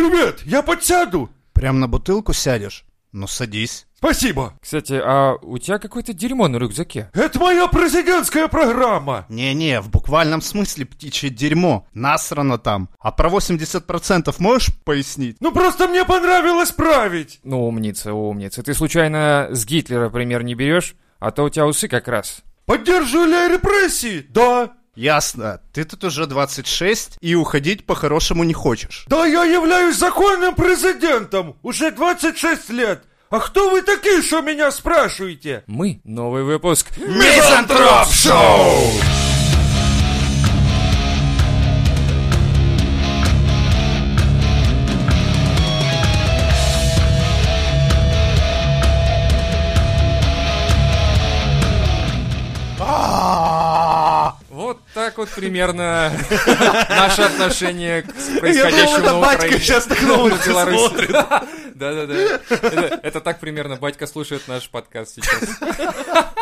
Привет, я подсяду. Прям на бутылку сядешь? Ну, садись. Спасибо. Кстати, а у тебя какое-то дерьмо на рюкзаке. Это моя президентская программа. Не-не, в буквальном смысле птичье дерьмо. Насрано там. А про 80% можешь пояснить? Ну просто мне понравилось править. Ну, умница, умница. Ты случайно с Гитлера пример не берешь? А то у тебя усы как раз. Поддерживали репрессии? Да. Ясно. Ты тут уже 26 и уходить по-хорошему не хочешь. Да я являюсь законным президентом. Уже 26 лет. А кто вы такие, что меня спрашиваете? Мы. Новый выпуск. Мизантроп Шоу! Так вот примерно наше отношение к происходящему на батька Украине. сейчас так Беларуси. смотрит. Да-да-да. Это так примерно батька слушает наш подкаст сейчас.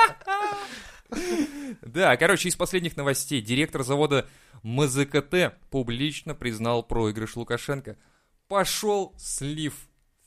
Да, короче, из последних новостей. Директор завода МЗКТ публично признал проигрыш Лукашенко. Пошел слив.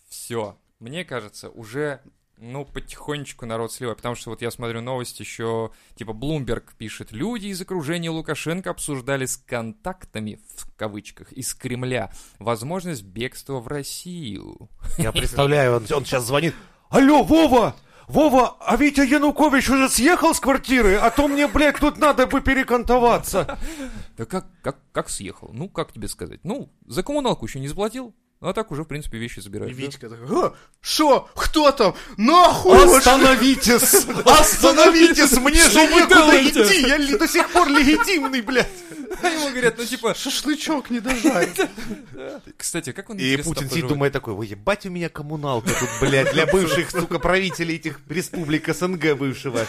Все. Мне кажется, уже, ну, потихонечку народ сливает. Потому что вот я смотрю новости еще, типа, Блумберг пишет, люди из окружения Лукашенко обсуждали с контактами, в кавычках, из Кремля возможность бегства в Россию. Я представляю, он, он сейчас звонит. Алло, Вова! Вова, а Витя Янукович уже съехал с квартиры, а то мне, блядь, тут надо бы перекантоваться. Да как, как, как съехал? Ну, как тебе сказать? Ну, за коммуналку еще не заплатил, а так уже, в принципе, вещи И забирают. да? Витька такой, «А, шо? Кто там? Нахуй! Остановитесь! Остановитесь! Мне же Что вы некуда идти! Я до сих пор легитимный, блядь! А ему говорят, ну, типа, Шашлычок не дожарить. кстати, как он И Путин сидит, думает такой, вы ебать у меня коммуналка тут, блядь, для бывших, сука, правителей этих республик СНГ бывшего.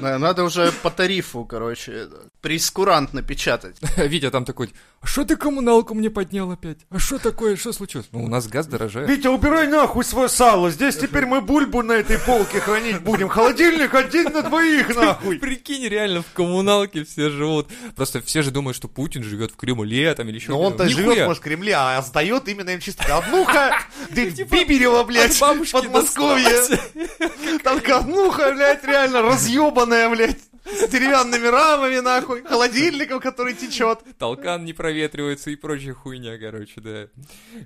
Надо уже по тарифу, короче, прескурант напечатать. Витя там такой, а что ты коммуналку мне поднял опять? А что такое? Что случилось? Ну, у нас газ дорожает. Витя, убирай нахуй свое сало, здесь теперь мы бульбу на этой полке хранить будем. Холодильник один на двоих, нахуй. Прикинь, реально в коммуналке все живут. Просто все же думают, что Путин живет в Кремле там или еще Но он-то живет, может, в Кремле, а сдает именно им чисто однуха, где Биберева, блядь, от бабушки Подмосковье. Там однуха, блядь, реально разъебанная, блядь. С деревянными рамами, нахуй, холодильником, который течет. Толкан не проветривается и прочая хуйня, короче, да.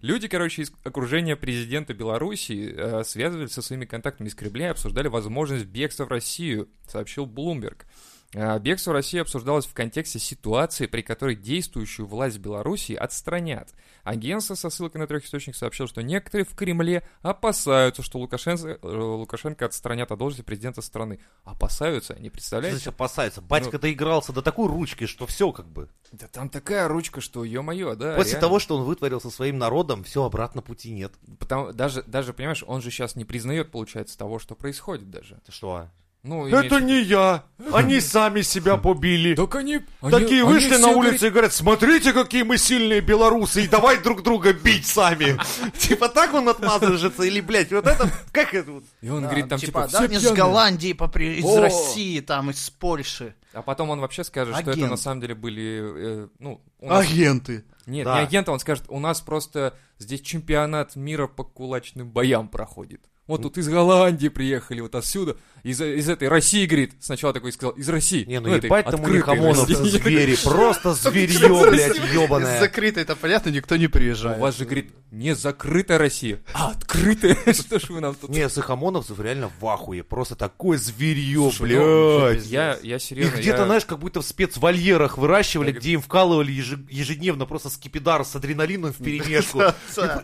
Люди, короче, из окружения президента Беларуси э, связывались со своими контактами из Кремля и обсуждали возможность бегства в Россию, сообщил Блумберг. Э, Бегство в Россию обсуждалось в контексте ситуации, при которой действующую власть Беларуси отстранят. Агентство со ссылкой на трех источников сообщило, что некоторые в Кремле опасаются, что Лукашенко, э, Лукашенко отстранят от должности президента страны. Опасаются, не представляете? Значит, опасается. Батька доигрался до такой ручки, что все как бы. Да там такая ручка, что ё-моё, да. После реально. того, что он вытворил со своим народом, все, обратно пути нет. Потому, даже, даже, понимаешь, он же сейчас не признает, получается, того, что происходит даже. Ты что? Ну, Это не я. Они сами себя побили. Так они... они- Такие они вышли на все улицу и говорят, смотрите, какие мы сильные белорусы, и давай друг друга бить сами. Типа так он отмазывается, или, блядь, вот это, как это? вот? говорят- И он говорит там, типа, да, все не с. Голландии, из! России, там, из Польши. А потом он вообще скажет, что это на самом деле были... э, ну, Агенты. Нет, не агенты, он скажет, у нас просто здесь чемпионат мира по кулачным боям проходит. Вот тут из Голландии приехали, вот отсюда, из, из этой России, говорит, сначала такой сказал, из России. Не, ну этой ебать там у них России. звери, просто зверье, блядь, ебаное. закрытой, это понятно, никто не У приезжает. вас же, говорит, не закрытая Россия, а открытая. Что ж вы нам тут... Не, с их ОМОНовцев реально в ахуе, просто такое зверье, ну, блядь. Я, я серьезно... Их где-то, знаешь, как будто в спецвольерах выращивали, где им вкалывали еже- ежедневно просто скипидар с адреналином в перемешку.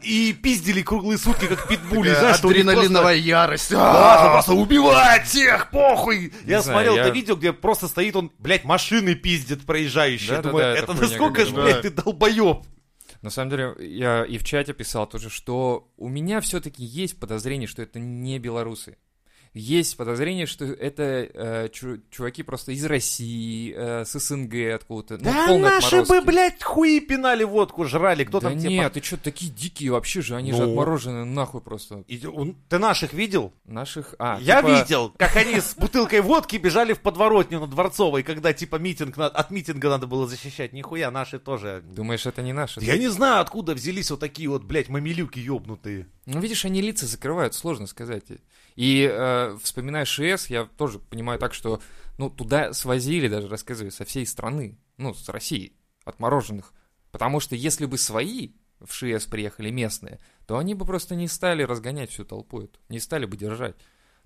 И пиздили круглые сутки, как питбули, знаешь, у Адреналиновая ярость. Что А! просто убивать всех, похуй! Я знаю, смотрел я- это видео, где просто стоит он, блядь, машины пиздит проезжающие. Я Да-да-да, думаю, это это хуйня насколько же, блядь, ты долбоеб. На самом деле, я и в чате писал тоже, что у меня все-таки есть подозрение, что это не белорусы. Есть подозрение, что это э, чу- чуваки просто из России, э, с СНГ откуда-то. ну, Да наши бы, отморозки. блядь, хуи пинали, водку жрали. Кто да там нет, типа... ты что, такие дикие вообще же, они же Ну. отморожены нахуй просто. Иди- он- Ты наших видел? Наших... А, Я типа- видел, как они с бутылкой водки бежали в подворотню на Дворцовой, когда типа митинг, от митинга надо было защищать. Нихуя, наши тоже. Думаешь, это не наши? Я не знаю, откуда взялись вот такие вот, блядь, мамилюки ёбнутые. Ну, видишь, они лица закрывают, сложно сказать. И э, вспоминая ШС, я тоже понимаю так, что, ну, туда свозили, даже рассказываю, со всей страны, ну, с России, отмороженных. Потому что если бы свои в ШС приехали местные, то они бы просто не стали разгонять всю толпу эту, не стали бы держать.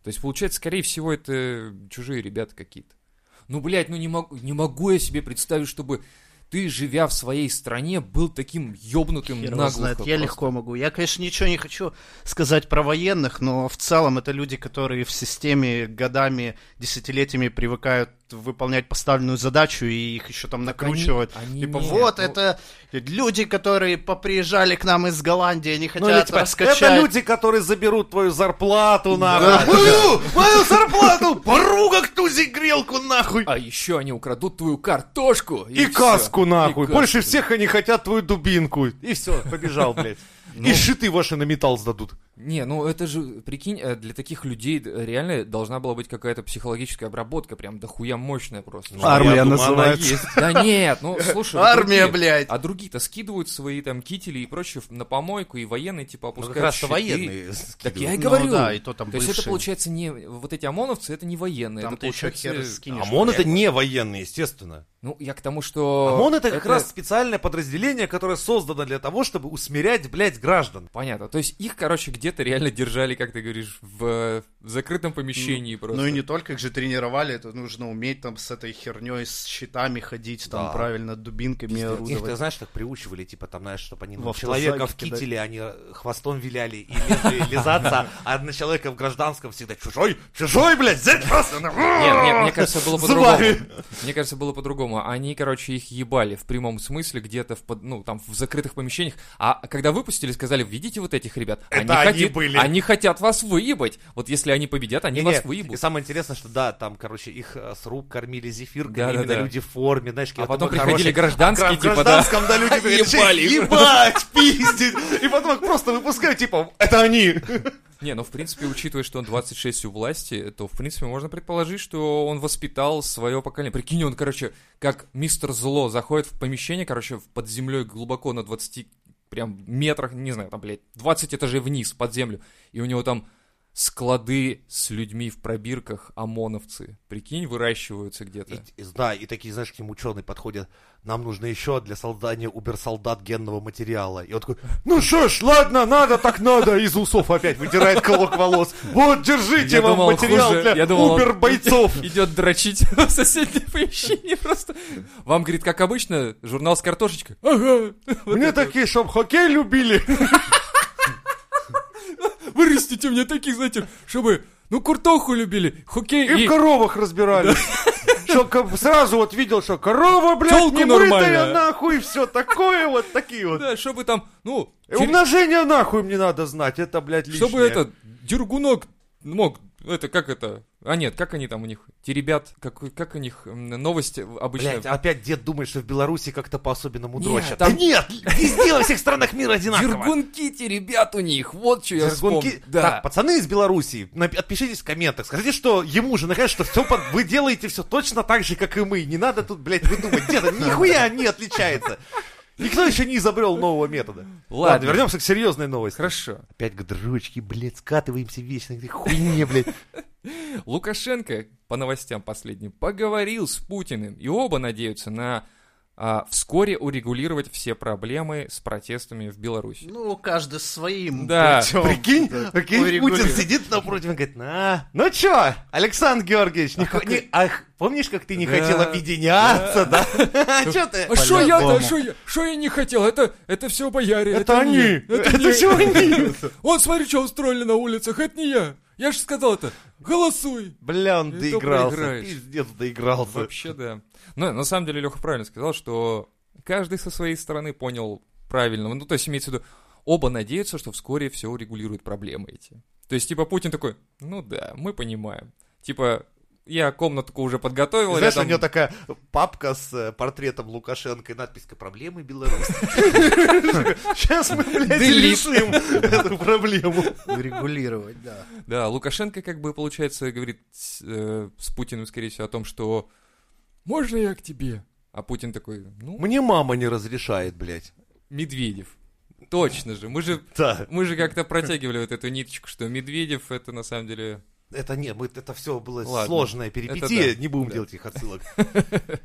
То есть, получается, скорее всего, это чужие ребята какие-то. Ну, блядь, ну не могу, не могу я себе представить, чтобы ты, живя в своей стране, был таким ёбнутым Хер наглухо. знает, я просто. легко могу. Я, конечно, ничего не хочу сказать про военных, но в целом это люди, которые в системе годами, десятилетиями привыкают выполнять поставленную задачу, и их еще там Так они- накручивают. они типа, нет, вот ну- это люди, которые поприезжали к нам из Голландии, они хотят Ну, или, типа, раскачать. Это люди, которые заберут твою зарплату, Да. нахуй. Мою, мою зарплату! Пору как тузик грелку, нахуй! А еще они украдут твою картошку. И, всё. каску, нахуй. И Больше каску. всех они хотят твою дубинку. И все, побежал, блядь. Ну. И шиты ваши на металл сдадут. Не, ну это же, прикинь, э, для таких людей д- реально должна была быть какая-то психологическая обработка, прям дохуя мощная просто. Ну, Армия я думаю, называется. Да нет, ну слушай. ну, Армия, блядь. А другие-то скидывают свои там кители и прочее на помойку, и военные типа Ну, опускают как щиты. военные Так я и Ну говорю. да, и то там То есть это получается не... Вот эти ОМОНовцы, это не военные. Там это ты еще хер скинешь. ОМОН это не военные, естественно. Ну, я к тому, что... ОМОН это как раз специальное подразделение, которое создано для того, чтобы усмирять, блядь, граждан. Понятно. То есть их, короче, где-то реально держали, как ты говоришь, в, в закрытом помещении просто. Ну и не только их же тренировали, это нужно уметь там с этой херней, с щитами ходить, там Да. правильно дубинками Их, орудовать. ты знаешь, так приучивали, типа, там, знаешь, чтобы они на человека в кителе, они хвостом виляли и лезли лизаться, а на человека в гражданском всегда чужой, чужой, блядь, взять просто. Нет, нет, мне кажется, было по-другому. Мне кажется, было по-другому. Они, короче, их ебали в прямом смысле где-то в, под- ну, там, в закрытых помещениях. А когда выпустили, сказали, видите вот этих ребят? Это они хоти- были. Они хотят вас выебать. Вот если они победят, они Не-не, вас И выебут. самое интересное, что да, там, короче, их э, с рук кормили зефирками, Да-да-да. именно люди в форме, знаешь, А потом приходили гражданские, в типа, да. гражданском, да, люди говорят, Ебали. ебать, пиздить, и потом их просто выпускают, типа, это они. Не, ну, в принципе, учитывая, что он 26 у власти, то, в принципе, можно предположить, что он воспитал свое поколение. Прикинь, он, короче, как мистер Зло заходит в помещение, короче, под землей глубоко на 20 прям метрах, не знаю, там, блядь, 20 этажей вниз, под землю, и у него там склады с людьми в пробирках, ОМОНовцы. Прикинь, выращиваются где-то. И- и- да, и такие, знаешь, к ним ученые подходят, нам нужно еще для создания убер-солдат генного материала. И он такой, ну что ж, ладно, надо, так надо. Из усов опять вытирает колок волос. Вот, держите Я вам думал, материал хуже. для Я думал, он убер-бойцов. Идет дрочить в соседнее помещение просто. Вам, говорит, как обычно, журнал с картошечкой. Ага. Вот Мне это вот. такие, чтоб хоккей любили. Вырастите мне таких, знаете, чтобы, ну, куртоху любили, хоккей И в коровах разбирались. Как- сразу вот видел, что корова, блядь, Тёлку не мытая, нахуй, все такое вот, такие вот. Да, чтобы там, ну, И Умножение нахуй мне надо знать, это, блядь, лишнее. чтобы этот дергунок мог, это, как это, а нет, как они там у них, те ребят, как, как у них м, новость обычно... Блядь, опять дед думает, что в Беларуси как-то по-особенному дрочат. там- Да нет, везде во всех странах мира одинаково. Дергунки те ребят у них, вот что я Зергунки. вспомнил. Да. Так, пацаны из Беларуси, отпишитесь в комментах, скажите, что ему же наконец, что все вы делаете все точно так же, как и мы. Не надо тут, блядь, выдумать. Деда, нихуя не отличается. Никто еще не изобрел нового метода. Ладно. вернемся к серьезной новости. Хорошо. Опять к дрочке, блядь, скатываемся вечно к этой хуйне, блядь. Лукашенко, по новостям последним, поговорил с Путиным, и оба надеются на а, вскоре урегулировать все проблемы с протестами в Беларуси. Ну, каждый своим Да, путем. Прикинь, Да, прикинь, Путин сидит напротив и говорит, на, ну чё, Александр Георгиевич, не, хо- не- ах, помнишь, как ты не Да. хотел объединяться, да? А чё ты? А что я-то, что я, что я не хотел? Это, это все бояре. Это они, это не- все они. Он, смотри, что устроили на улицах, это не я. Я же сказал это. Голосуй. Бля, он И доигрался, пиздец доигрался. Вообще, да. Но на самом деле Леха правильно сказал, что каждый со своей стороны понял правильно. Ну, то есть имеется в виду, оба надеются, что вскоре все урегулирует проблемы эти. То есть, типа, Путин такой, ну да, мы понимаем. Типа, я комнатку уже подготовил. Знаешь, рядом- у него такая папка с э, портретом Лукашенко и надписка «Проблемы Беларуси». Сейчас мы, блядь, решим эту проблему. Регулировать, да. Да, Лукашенко, как бы, получается, говорит с, э, с Путиным, скорее всего, о том, что «Можно я к тебе?» А Путин такой, ну, Мне мама не разрешает, блядь. Медведев. Точно же, мы же, Да. мы же как-то протягивали вот эту ниточку, что Медведев это на самом деле... Это не, мы, это все было Ладно. сложная перипетия, Это да. не будем Да. делать их отсылок.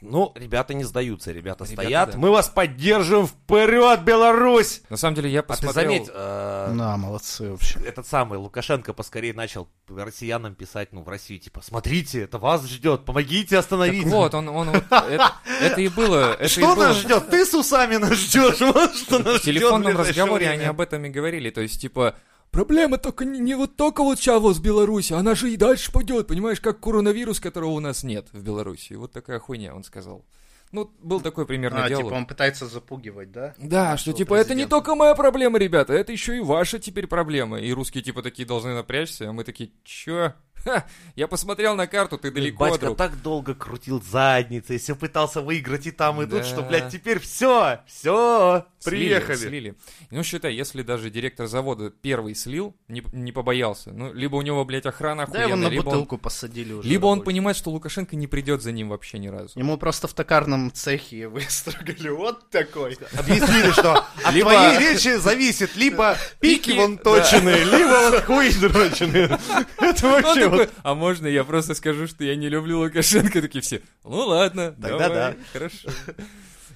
Ну, ребята не сдаются, ребята, Ребята, стоят. да. Мы вас поддержим вперед, Беларусь! На самом деле я А ты посмотрел... заметь, э, Да, молодцы вообще. этот самый Лукашенко поскорее начал россиянам писать, ну, в Россию, типа, смотрите, это вас ждет, помогите Так остановить. вот, он, он вот, это, это и было, это и Что было. нас ждет? Ты с усами нас ждешь, вот что нас В телефонном ждет в ближайшее разговоре они об этом и говорили, то есть, типа, проблема только не, не вот только вот сейчас вот с Беларуси, она же и дальше пойдет, понимаешь, как коронавирус, которого у нас нет в Беларуси. Вот такая хуйня, он сказал. Ну, был такой примерно А, диалог. типа он пытается запугивать, да? Да, нашего что типа это не президента. только моя проблема, ребята, это еще и ваша теперь проблема. И русские типа такие должны напрячься, а мы такие, чё? Ха, я посмотрел на карту, ты далеко, Батька друг. так долго крутил задницей, все пытался выиграть и там, и тут, Да. что, блядь, теперь все, все, Слили, приехали. Слили. Ну, считай, если даже директор завода первый слил, не, не побоялся. Ну, либо у него, блядь, охрана Да, его охуенная, на либо, он, бутылку посадили уже. либо он понимает, что Лукашенко не придет за ним вообще ни разу. Ему просто в токарном цехе выстрогали вот такой. Объяснили, что от твоей речи зависит либо пики вон точеные, либо вот хуй дроченые. Это Он вообще такой, а можно я просто скажу, что я не люблю Лукашенко? Такие все, ну ладно, Тогда давай, да. хорошо.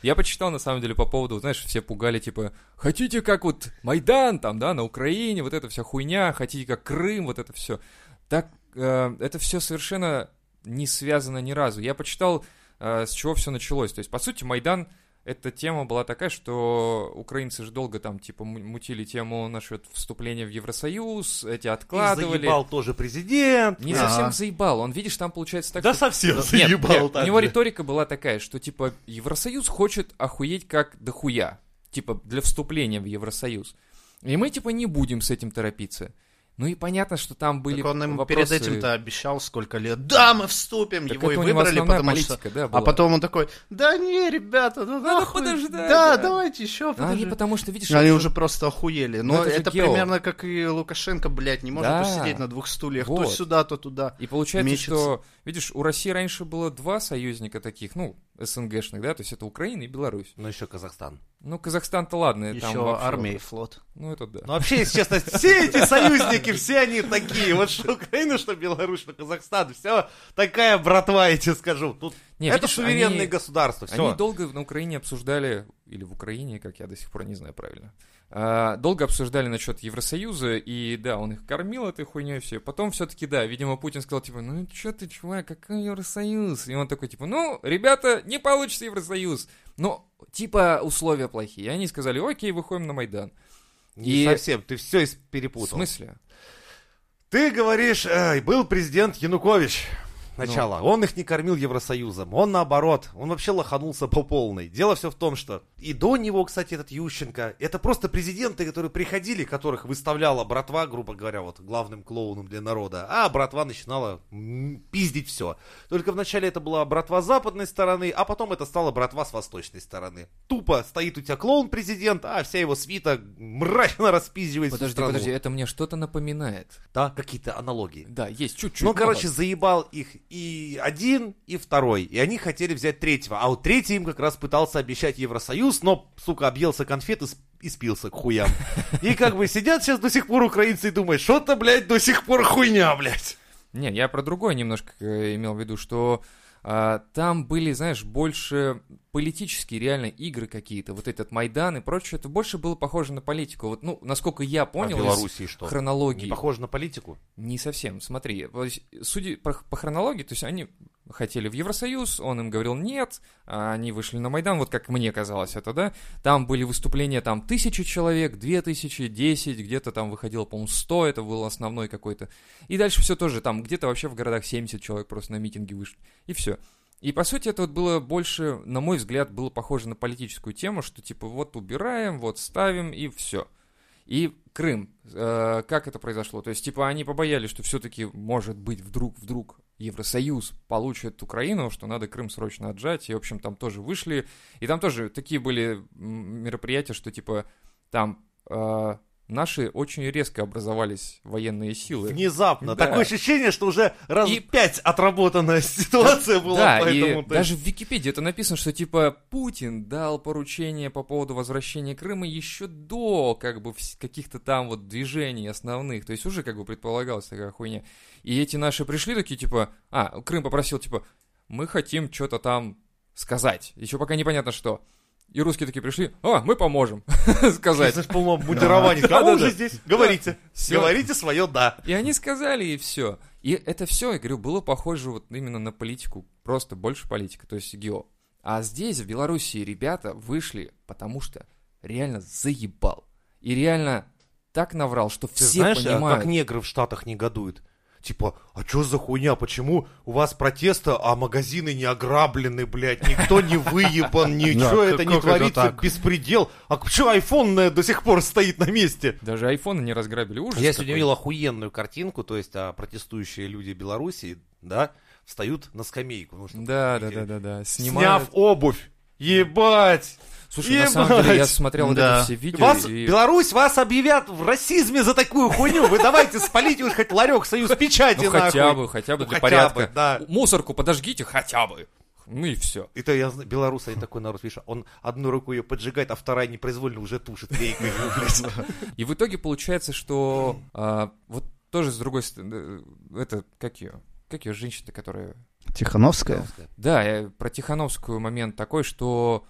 Я почитал, на самом деле, по поводу, знаешь, все пугали, типа, хотите как вот Майдан там, да, на Украине, вот эта вся хуйня, хотите как Крым, вот это все. Так, э, это все совершенно не связано ни разу. Я почитал, э, с чего все началось. То есть, по сути, Майдан, эта тема была такая, что украинцы же долго там, типа, му- мутили тему насчет вступления в Евросоюз, эти И откладывали. заебал тоже президент. Не Ага. совсем заебал. Он, видишь, там получается так, Да что... совсем Нет, заебал нет, так у него же. риторика была такая, что, типа, Евросоюз хочет охуеть как дохуя. Типа, для вступления в Евросоюз. И мы, типа, не будем с этим торопиться. Ну и понятно, что там были Так он им вопросы... перед этим-то обещал сколько лет. Да, мы вступим, Так его и выбрали, потому что... политика, да, А была. потом он такой, да не, ребята, ну Надо нахуй, подождать, Да, да. давайте еще А они подождем. потому что, видишь... Они это уже просто охуели. Ну, Но это это, гео. примерно как и Лукашенко, блядь, не может Да. усидеть на двух стульях. То Вот. сюда, то туда. И получается, мечется. что, видишь, у России раньше было два союзника таких, ну, СНГшных, да, то есть это Украина и Беларусь. Ну еще Казахстан. Ну, Казахстан-то ладно, там Еще вообще армия и флот. Ну, это да. Ну вообще, если честно, все эти союзники, все они такие. Вот что Украина, что Беларусь, что Казахстан. Все такая братва, я тебе скажу. Тут Не, это видишь, суверенные они- государства. Они Все. долго на Украине обсуждали, или в Украине, как я до сих пор не знаю правильно, долго обсуждали насчет Евросоюза, и да, он их кормил этой хуйней все. Потом все-таки, да, видимо, Путин сказал, типа, ну что ты, чувак, какой Евросоюз? И он такой, типа, ну, ребята, не получится Евросоюз. Ну, типа, условия плохие. И они сказали, окей, выходим на Майдан. Не И- совсем, ты все В перепутал. смысле? Ты говоришь, эй, был президент Янукович. Сначала. Ну. Он их не кормил Евросоюзом. Он наоборот. Он вообще лоханулся по полной. Дело все в том, что и до него, кстати, этот Ющенко, это просто президенты, которые приходили, которых выставляла братва, грубо говоря, вот главным клоуном для народа. А братва начинала пиздить все. Только вначале это была братва с западной стороны, а потом это стала братва с восточной стороны. Тупо стоит у тебя клоун-президент, а вся его свита мрачно распиздивает Подожди, страну. подожди, это мне что-то напоминает. Да, какие-то аналогии. Да, есть чуть-чуть. Ну, короче, заебал их и один, и второй. И они хотели взять третьего. А вот третий им как раз пытался обещать Евросоюз, но, сука, объелся конфет и, и спился к хуям. И как бы сидят сейчас до сих пор украинцы и думают, что-то, блядь, до сих пор хуйня, блядь. Не, я про другое немножко э, имел в виду, что а, там были, знаешь, больше политические реально игры какие-то, вот этот Майдан и прочее, это больше было похоже на политику. Вот, ну, насколько я понял, а в из Белоруссии что? хронологии. Не похоже на политику? Не совсем, смотри, судя по, по хронологии, то есть они хотели в Евросоюз, он им говорил нет, а они вышли на Майдан, вот как мне казалось это, да, там были выступления, там, тысячи человек, две тысячи, десять, где-то там выходило, по-моему, сто, это был основной какой-то, и дальше все тоже, там, где-то вообще в городах 70 человек просто на митинги вышли, и все. И, по сути, это вот было больше, на мой взгляд, было похоже на политическую тему, что, типа, вот убираем, вот ставим, и все. И Крым, э, как это произошло? То есть, типа, они побоялись, что все-таки, может быть, вдруг, вдруг Евросоюз получит Украину, что надо Крым срочно отжать, и, в общем, там тоже вышли, и там тоже такие были мероприятия, что, типа, там э, наши очень резко образовались военные силы. Внезапно. Да. Такое ощущение, что уже раз И- пять отработанная ситуация была. Да, поэтому, и то даже в Википедии это написано, что типа Путин дал поручение по поводу возвращения Крыма еще до как бы каких-то там вот движений основных, то есть уже как бы предполагалась такая хуйня. И эти наши пришли такие типа, а, Крым попросил типа, мы хотим что-то там сказать, еще пока непонятно что. И русские такие пришли, а, мы поможем сказать. Знаешь, по-моему, обмундирование. Кому Да-да-да. же здесь? Говорите. Говорите свое «да». И они сказали, и все. И это все, я говорю, было похоже вот именно на политику, просто больше политика, то есть ГИО. А здесь, в Белоруссии, ребята вышли, потому что реально заебал. И реально так наврал, что Ты все знаешь, а понимают. как негры в Штатах негодуют? Типа, а чё за хуйня? Почему у вас протесты, а магазины не ограблены, блядь? Никто не выебан, ничего это не творится, беспредел. А почему айфон э, до сих пор стоит на месте? Даже айфоны не разграбили. Ужас Я сегодня видел охуенную картинку, то есть а, протестующие люди Белоруссии, да, встают на скамейку. ну, Да, да, да, да, да. Сняв обувь. Ебать! Слушай, на самом деле, я Ебать! смотрел вот Да. эти все видео. Вас, и- Беларусь, вас объявят в расизме за такую хуйню. Вы давайте спалите уж хоть ларек союз печати Ну, хотя бы, хотя бы Ну, для порядка. Мусорку подожгите хотя бы. Ну и все. Это я знаю, белорус, они такой народ, видишь, он одной рукой ее поджигает, а вторая непроизвольно уже тушит. И в итоге получается, что а, вот тоже с другой стороны, э, это как ее? Как ее женщина, которая... Тихановская. Да, про Тихановскую момент такой, что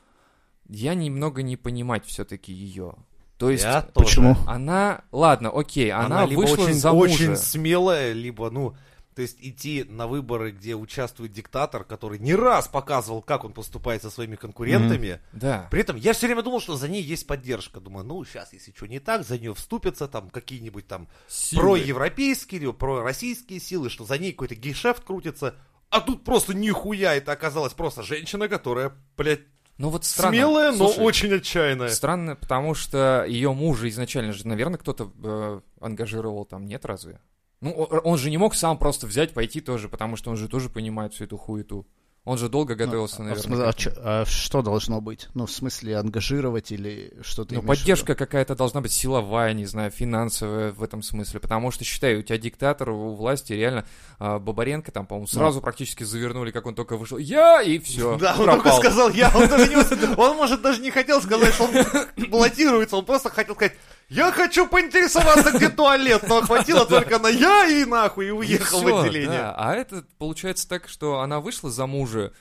я немного не понимать все-таки ее. То есть Я тоже. Почему? она, ладно, окей, она, либо вышла очень, за мужа. очень смелая, либо, ну, то есть идти на выборы, где участвует диктатор, который не раз показывал, как он поступает со своими конкурентами. Да. При этом я все время думал, что за ней есть поддержка. Думаю, ну, сейчас, если что не так, за нее вступятся там какие-нибудь там Силы. проевропейские или пророссийские силы, что за ней какой-то гейшефт крутится. А тут просто нихуя, это оказалась просто женщина, которая, блядь, Ну вот странно. смелая, но Слушай, очень отчаянная. Странно, потому что ее мужа изначально же, наверное, кто-то э, ангажировал там, нет разве? Ну, он же не мог сам просто взять, пойти тоже, потому что он же тоже понимает всю эту хуету. Он же долго готовился, Ну, а в наверное. смысле, а чё- а что должно быть? Ну, в смысле, ангажировать или что-то Ну, поддержка какая-то должна быть силовая, не знаю, финансовая в этом смысле. Потому что, считай, у тебя диктатор у власти реально а, Бабаренко там, по-моему, сразу практически завернули, как он только вышел. Я! И все. Да, он только сказал я, он даже не, он может даже не хотел сказать, что он баллотируется, он просто хотел сказать, я хочу поинтересоваться, где туалет, но хватило только на я и нахуй, и уехал в отделение. А это получается так, что она вышла за мужа,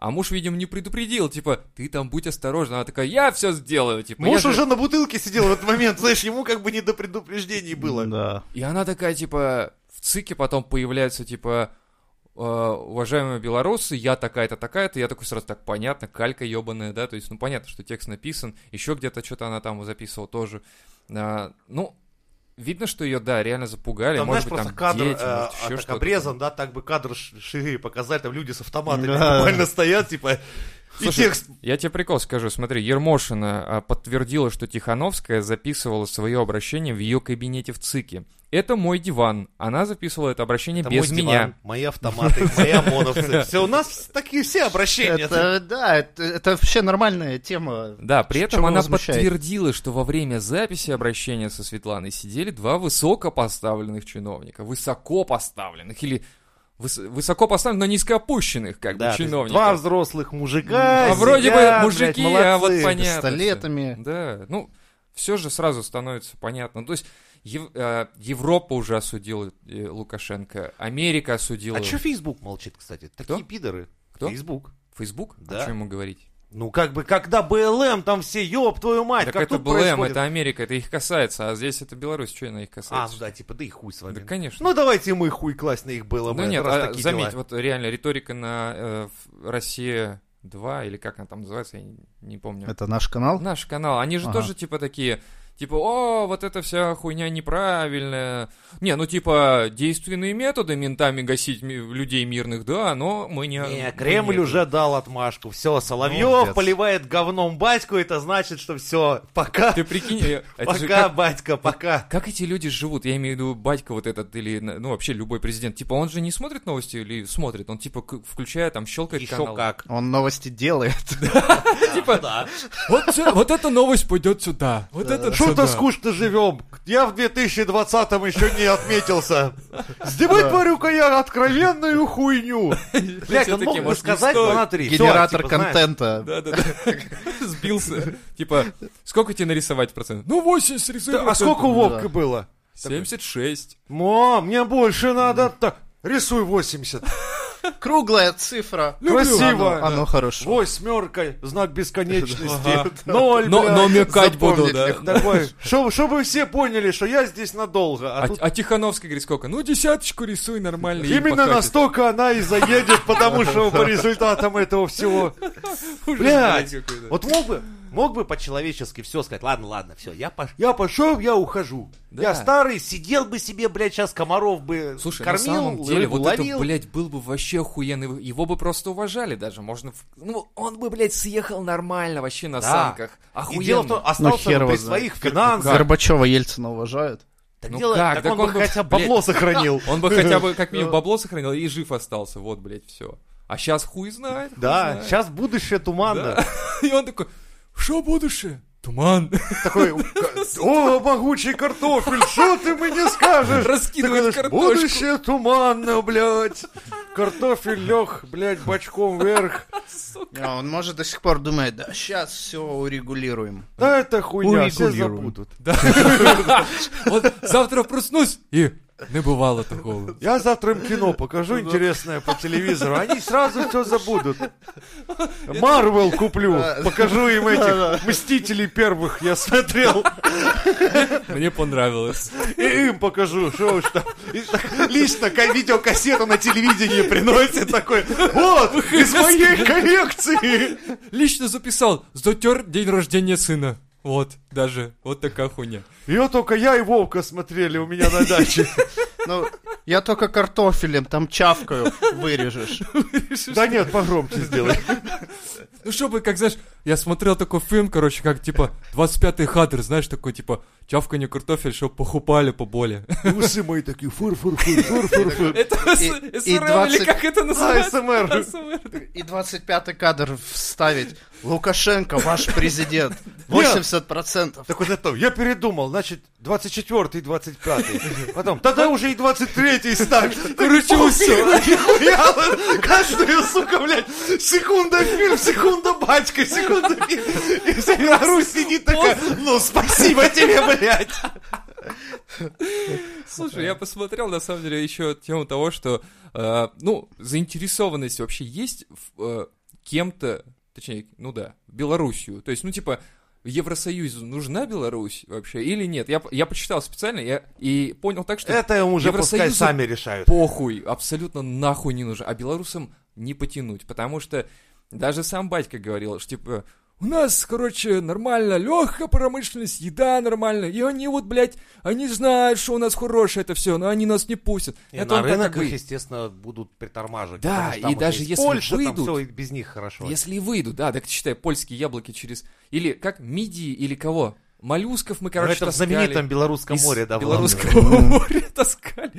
а муж, видимо, не предупредил, типа, ты там будь осторожна. Она такая, я все сделаю, типа. Муж же- уже на бутылке сидел в этот момент, знаешь, ему как бы не до предупреждений было. Да. И она такая, типа, в ЦИКе потом появляется, типа, э, уважаемые белорусы, я такая-то, такая-то, я такой сразу, так, понятно, калька ебаная, да, то есть, ну, понятно, что текст написан, еще где-то что-то она там записывала тоже. А, ну, видно, что ее, да, реально запугали, Там, может знаешь, быть, просто там кадр дети, э, может, а, еще так что-то. обрезан, да, так бы кадр шире показать, там люди с автоматами Да. буквально стоят, типа, и Слушай, текст. Я тебе прикол скажу, смотри, Ермошина а, подтвердила, что Тихановская записывала свое обращение в ее кабинете в ЦИКе. Это мой диван. Она записывала это обращение Это без мой меня. диван, мои автоматы, мои ОМОНовцы. Все, у нас такие все обращения. Это, да, это, это вообще нормальная тема. Да, при этом она возмущает? подтвердила, что во время записи обращения со Светланой сидели два высокопоставленных чиновника. Высокопоставленных или выс- высокопоставленных, но низкоопущенных, как Да, бы, чиновников. два взрослых мужика. А вроде бы мужики, блядь, а вот молодцы. понятно. пистолетами. Да, ну, все же сразу становится понятно. То есть Ев- э, Европа уже осудила э, Лукашенко, Америка осудила. А что Фейсбук молчит, кстати? Такие пидоры. Кто? Фейсбук. Фейсбук? Да. О чем ему говорить? Ну, как бы, когда БЛМ, там все, ёб твою мать, так как это тут БЛМ, происходит? это Америка, это их касается, а здесь это Беларусь, что она их А, касается? ну да, типа, да и хуй с вами. Да, конечно. Ну, давайте мы хуй класть на их БЛМ. Ну нет, раз а, такие заметь, дела. вот реально риторика на э, Россия 2, или как она там называется, я не, не помню. Это наш канал? Наш канал, они же Ага. тоже типа такие, Типа, о, вот эта вся хуйня неправильная. Не, ну типа, действенные методы ментами гасить ми- людей мирных, да, но мы не... Не, Кремль нет. уже дал отмашку. Все, Соловьев поливает говном батьку, это значит, что все, пока, Ты прикинь, э, же пока, как, батька, пока. как эти люди живут? Я имею в виду батька вот этот или, ну, вообще любой президент. Типа, он же не смотрит новости или смотрит? Он типа, включая, там, щелкает Еще канал. как. Он новости делает. Типа, вот эта новость пойдет сюда. Вот это Что-то скучно живем. Я в 2020-м еще не отметился. Снимай, тварюка, я откровенную хуйню. Блять, он мог бы сказать, смотри, Генератор типа, контента. Да-да-да. Сбился. Типа, сколько тебе нарисовать процентов? Ну, 80 рисуй. да, А сколько у Вовка Да. было? 76. Мо, мне больше надо. Так, рисуй 80. Круглая цифра. Красиво. Оно, оно хорошо. Восьмеркой, знак бесконечности. Ноль, Но, блядь. но мекать буду, да. Такой, чтобы, все поняли, что я здесь надолго. А, А, тут а Тихановский говорит, сколько? Ну, десяточку рисуй нормально. именно настолько она и заедет, потому что по результатам этого всего. Блядь. Вот мог бы, мог бы по-человечески все сказать. Ладно, ладно, все, я, пош... я пошел, я ухожу. Да. Я старый, сидел бы себе, блядь, сейчас комаров бы Слушай, кормил, на самом деле, рыбу вот ловил. это, блядь, был бы вообще охуенный. Его бы просто уважали даже. Можно... Ну, он бы, блядь, съехал нормально вообще на Да. санках. И Охуенно. дело в том, остался хер бы при своих финансах. Горбачева Ельцина уважают. Так, Ну дело- как? так Так он, он бы хотя бы блядь, бабло сохранил. Он бы хотя бы как минимум бабло сохранил и жив остался. Вот, блядь, все. А сейчас хуй знает. хуй Да, знает. сейчас будущее туманно. Да. И он такой, что будущее? Туман. Такой, о, могучий картофель, что ты мне скажешь? Раскидывает картошку. Будущее туманно, блядь. Картофель лег, блядь, бочком вверх. А он может до сих пор думает, да, сейчас все урегулируем. Да это хуйня, все забудут. Вот завтра проснусь и не бывало такого. Я завтра им кино покажу интересное по телевизору, они сразу все забудут. Марвел куплю, покажу им этих Мстителей первых я смотрел, Мне понравилось. и им покажу, что уж там. Лично ка- видеокассету на телевидении приносит такой, вот, из моей коллекции. Лично записал, затер день рождения сына. Вот, даже, вот такая хуйня. Ее только я и Вовка смотрели у меня на даче. Ну, я только картофелем, там чавкаю, вырежешь. Да нет, погромче сделай. Ну, чтобы, как, знаешь, я смотрел такой фильм, короче, как, типа, 25-й хадр, знаешь, такой, типа, чавканье картофель, чтобы похупали поболее. Усы мои такие, фур-фур-фур, фур-фур-фур. Это И- и СРМ или 20 как это называется? АСМР. И 25-й кадр вставить. Лукашенко, ваш президент. 80%. Так вот это, я передумал, значит, 24-й, 25-й. Потом, тогда уже и 23-й ставь. Короче. Нихуя, каждую, сука, блядь, секунда фильм, секунда батька, секунда. И вся Беларусь сидит такая, ну, спасибо тебе, блядь. Слушай, я посмотрел, на самом деле, еще тему того, что, э, ну, заинтересованность вообще есть в, э, кем-то, точнее, ну да, Белоруссию. То есть, ну, типа, Евросоюзу нужна Беларусь вообще или нет? Я, я почитал специально я, и понял так, что Это уже пускай Евросоюзу сами решают. похуй, абсолютно нахуй не нужен. А белорусам не потянуть, потому что даже сам батька говорил, что типа у нас, короче, нормально, легкая промышленность, еда нормальная, и они вот, блядь, они знают, что у нас хорошее это все, но они нас не пустят. И это на рынок их, естественно, будут притормаживать. Да, и даже если Польша, выйдут- там все без них хорошо. Если выйдут, да, так считай, польские яблоки через... Или как, мидии или кого? Моллюсков мы, Но короче, это в таскали. знаменитом Белорусском море, да, Белорусского моря таскали.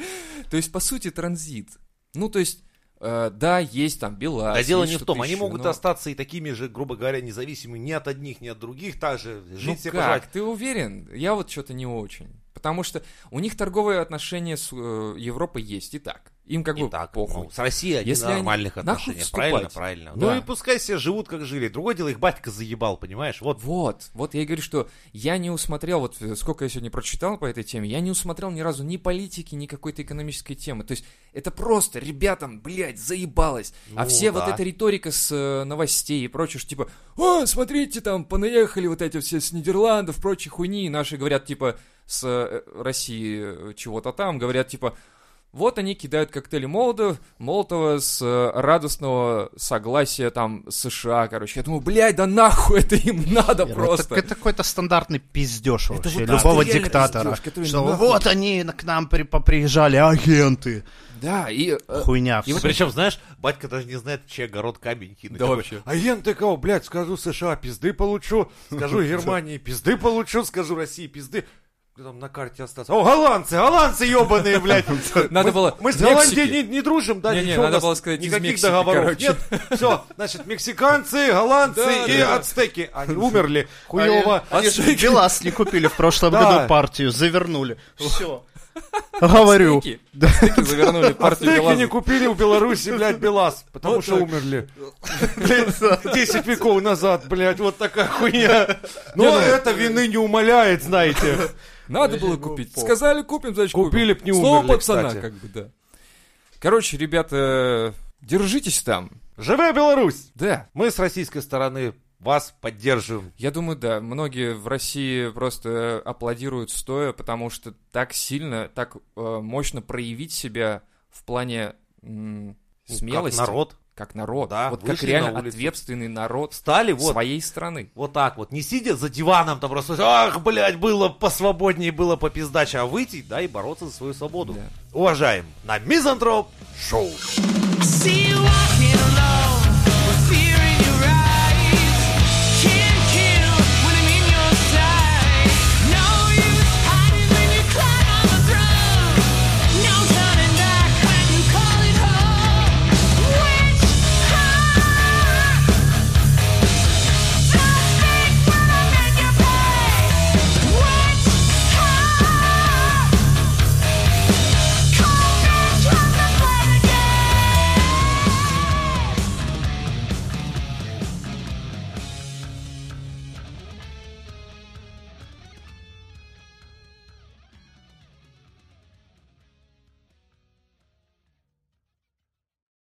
То есть, по сути, транзит. Ну, то есть, да, есть там Беларусь. Да дело не в том, они еще, могут но- остаться и такими же, грубо говоря, независимыми ни от одних, ни от других, так же жить Ну себе как, пожрать. ты уверен? Я вот что-то не очень. Потому что у них торговые отношения с э, Европой есть и так. Им как И бы так, похуй. ну, с Россией они Если на они- нормальных вступать? правильно, правильно. Да. Ну и пускай все живут, как жили. Другое дело, их батька заебал, понимаешь? Вот Вот, вот я и говорю, что я не усмотрел, вот э, сколько я сегодня прочитал по этой теме, я не усмотрел ни разу ни политики, ни какой-то экономической темы. То есть это просто ребятам, блядь, заебалось. а Ну, все вот да. эта риторика с э, новостей и прочее, что типа, о, смотрите, там, понаехали вот эти все с Нидерландов, прочие хуйни, и наши говорят, типа, с э, России э, чего-то там, говорят, типа, Вот они кидают коктейли Молотов, Молотова с э, радостного согласия там США, короче. Я думаю, блядь, да нахуй это им надо Не, ну, просто. Это, это какой-то стандартный пиздеж Это вообще вот любого диктатора. который что нахуй. вот они к нам при, поприезжали, агенты. Да, и... э, Хуйня. и всё. Причем, знаешь, батька даже не знает, чей огород камень кинуть. Да вообще. Агенты кого, блядь, скажу США, пизды получу. Скажу Германии, пизды получу. Скажу России, пизды. Там на карте остаться. О, голландцы, голландцы ебаные, блядь. Надо Мы- было Мы с. Голландией не, не дружим, да? Ничего надо было сказать, из никаких Мексики, договоров короче. нет. Все, значит, мексиканцы, голландцы Да, и да. ацтеки. Они умерли. Хуево. Они же Ацтеки. Белас не купили в прошлом Да. году партию, завернули. Все. Говорю. Ацтеки завернули партию Ацтеки не Белаза. купили у Беларуси, блядь, Белаз, потому что умерли. Блядь, 10 веков назад, блядь, вот такая хуйня. Но ну- это вины не умаляет, знаете. Надо было купить. Сказали, купим, значит Купили б не Слово умерли, пацана, кстати. как бы, да. Короче, ребята, держитесь там. Живая Беларусь! Да, Мы с российской стороны вас поддерживаем. я думаю, да. Многие в России просто аплодируют стоя, потому что так сильно, так э, мощно проявить себя в плане м, смелости. Как народ. Как народ. Да, вот как на реально улицу. ответственный народ Стали вот, своей страны. вот так вот, не сидя за диваном там просто, ах, блядь, было посвободнее, было попиздаче, а выйти, да, и бороться за свою свободу. Да. Уважаем, на Мизантроп Шоу. See you walking alone.